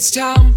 It's time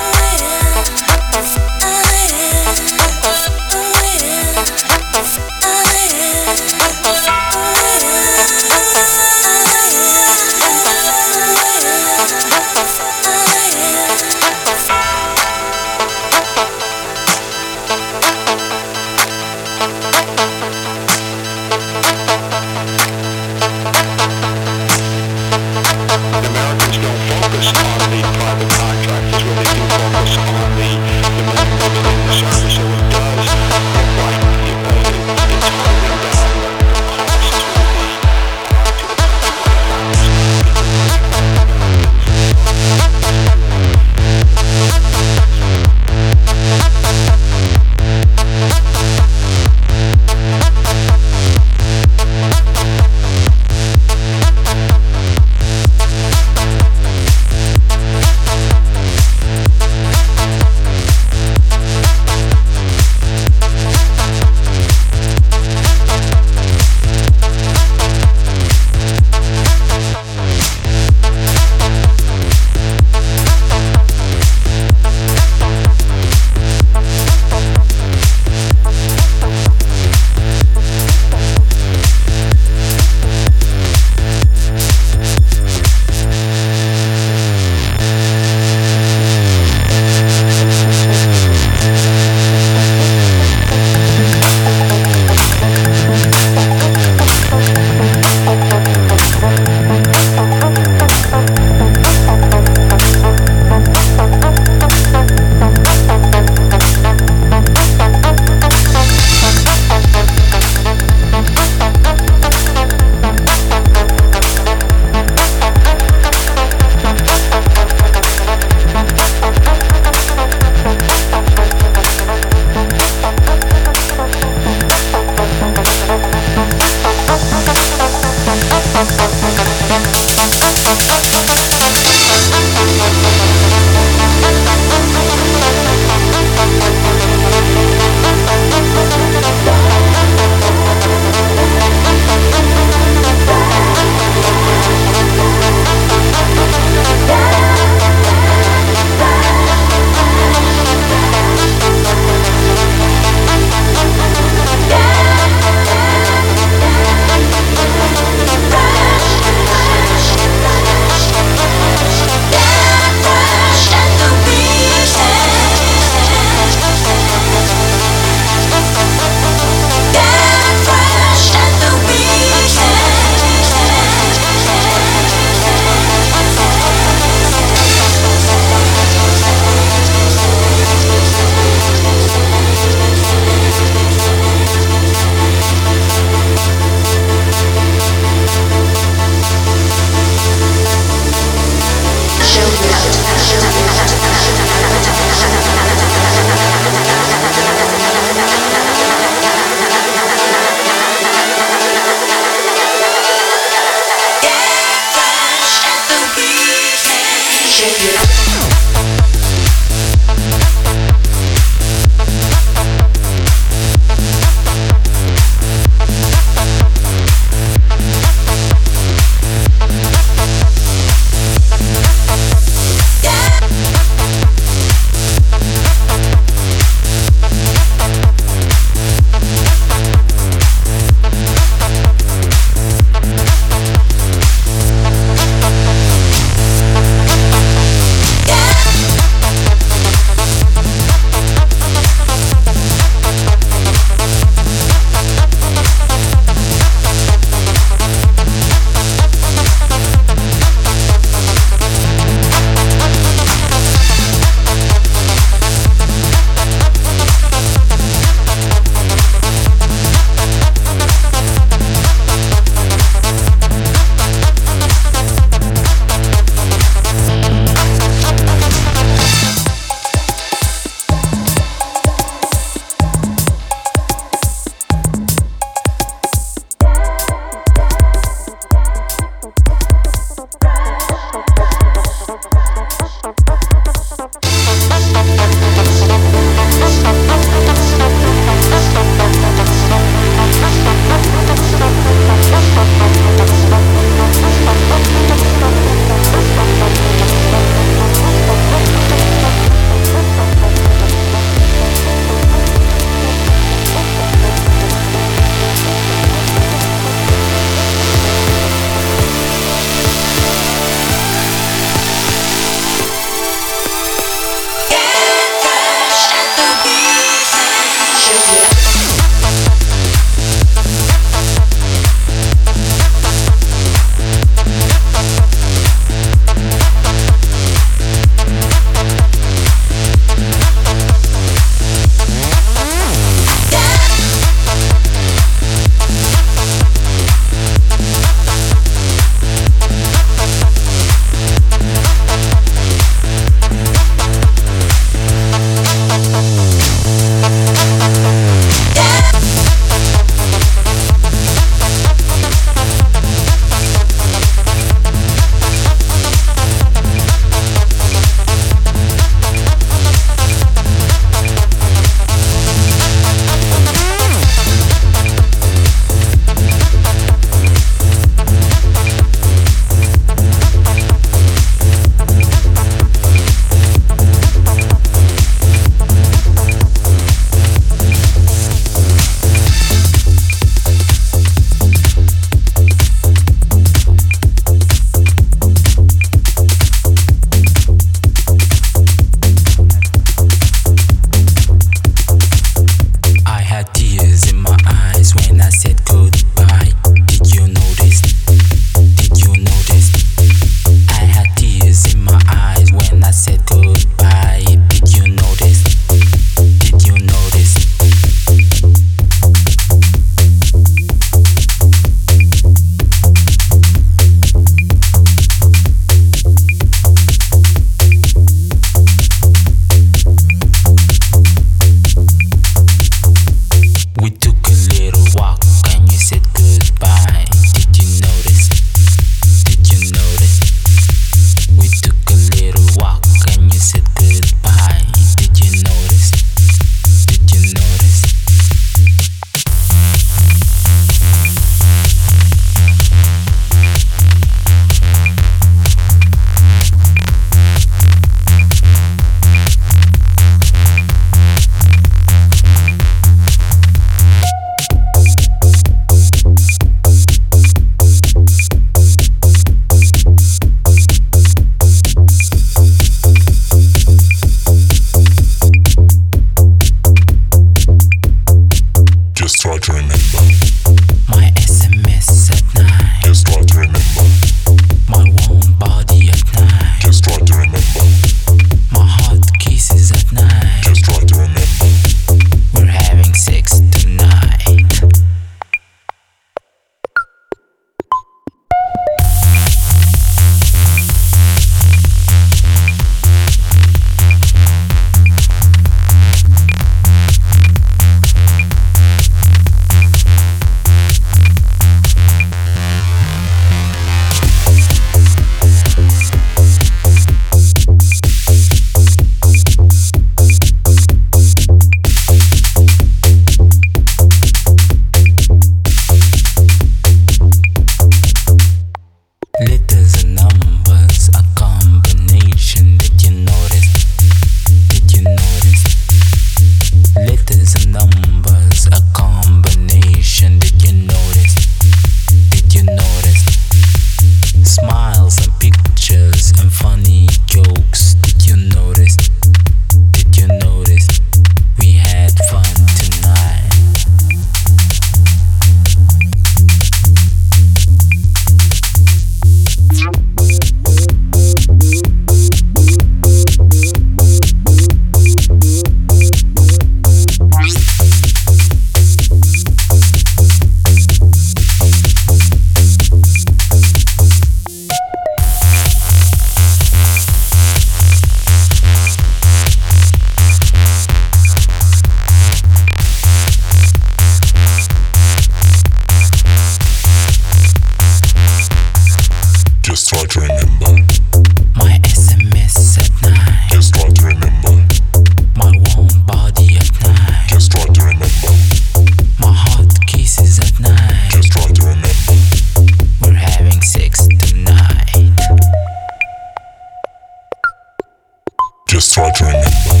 just try to remember.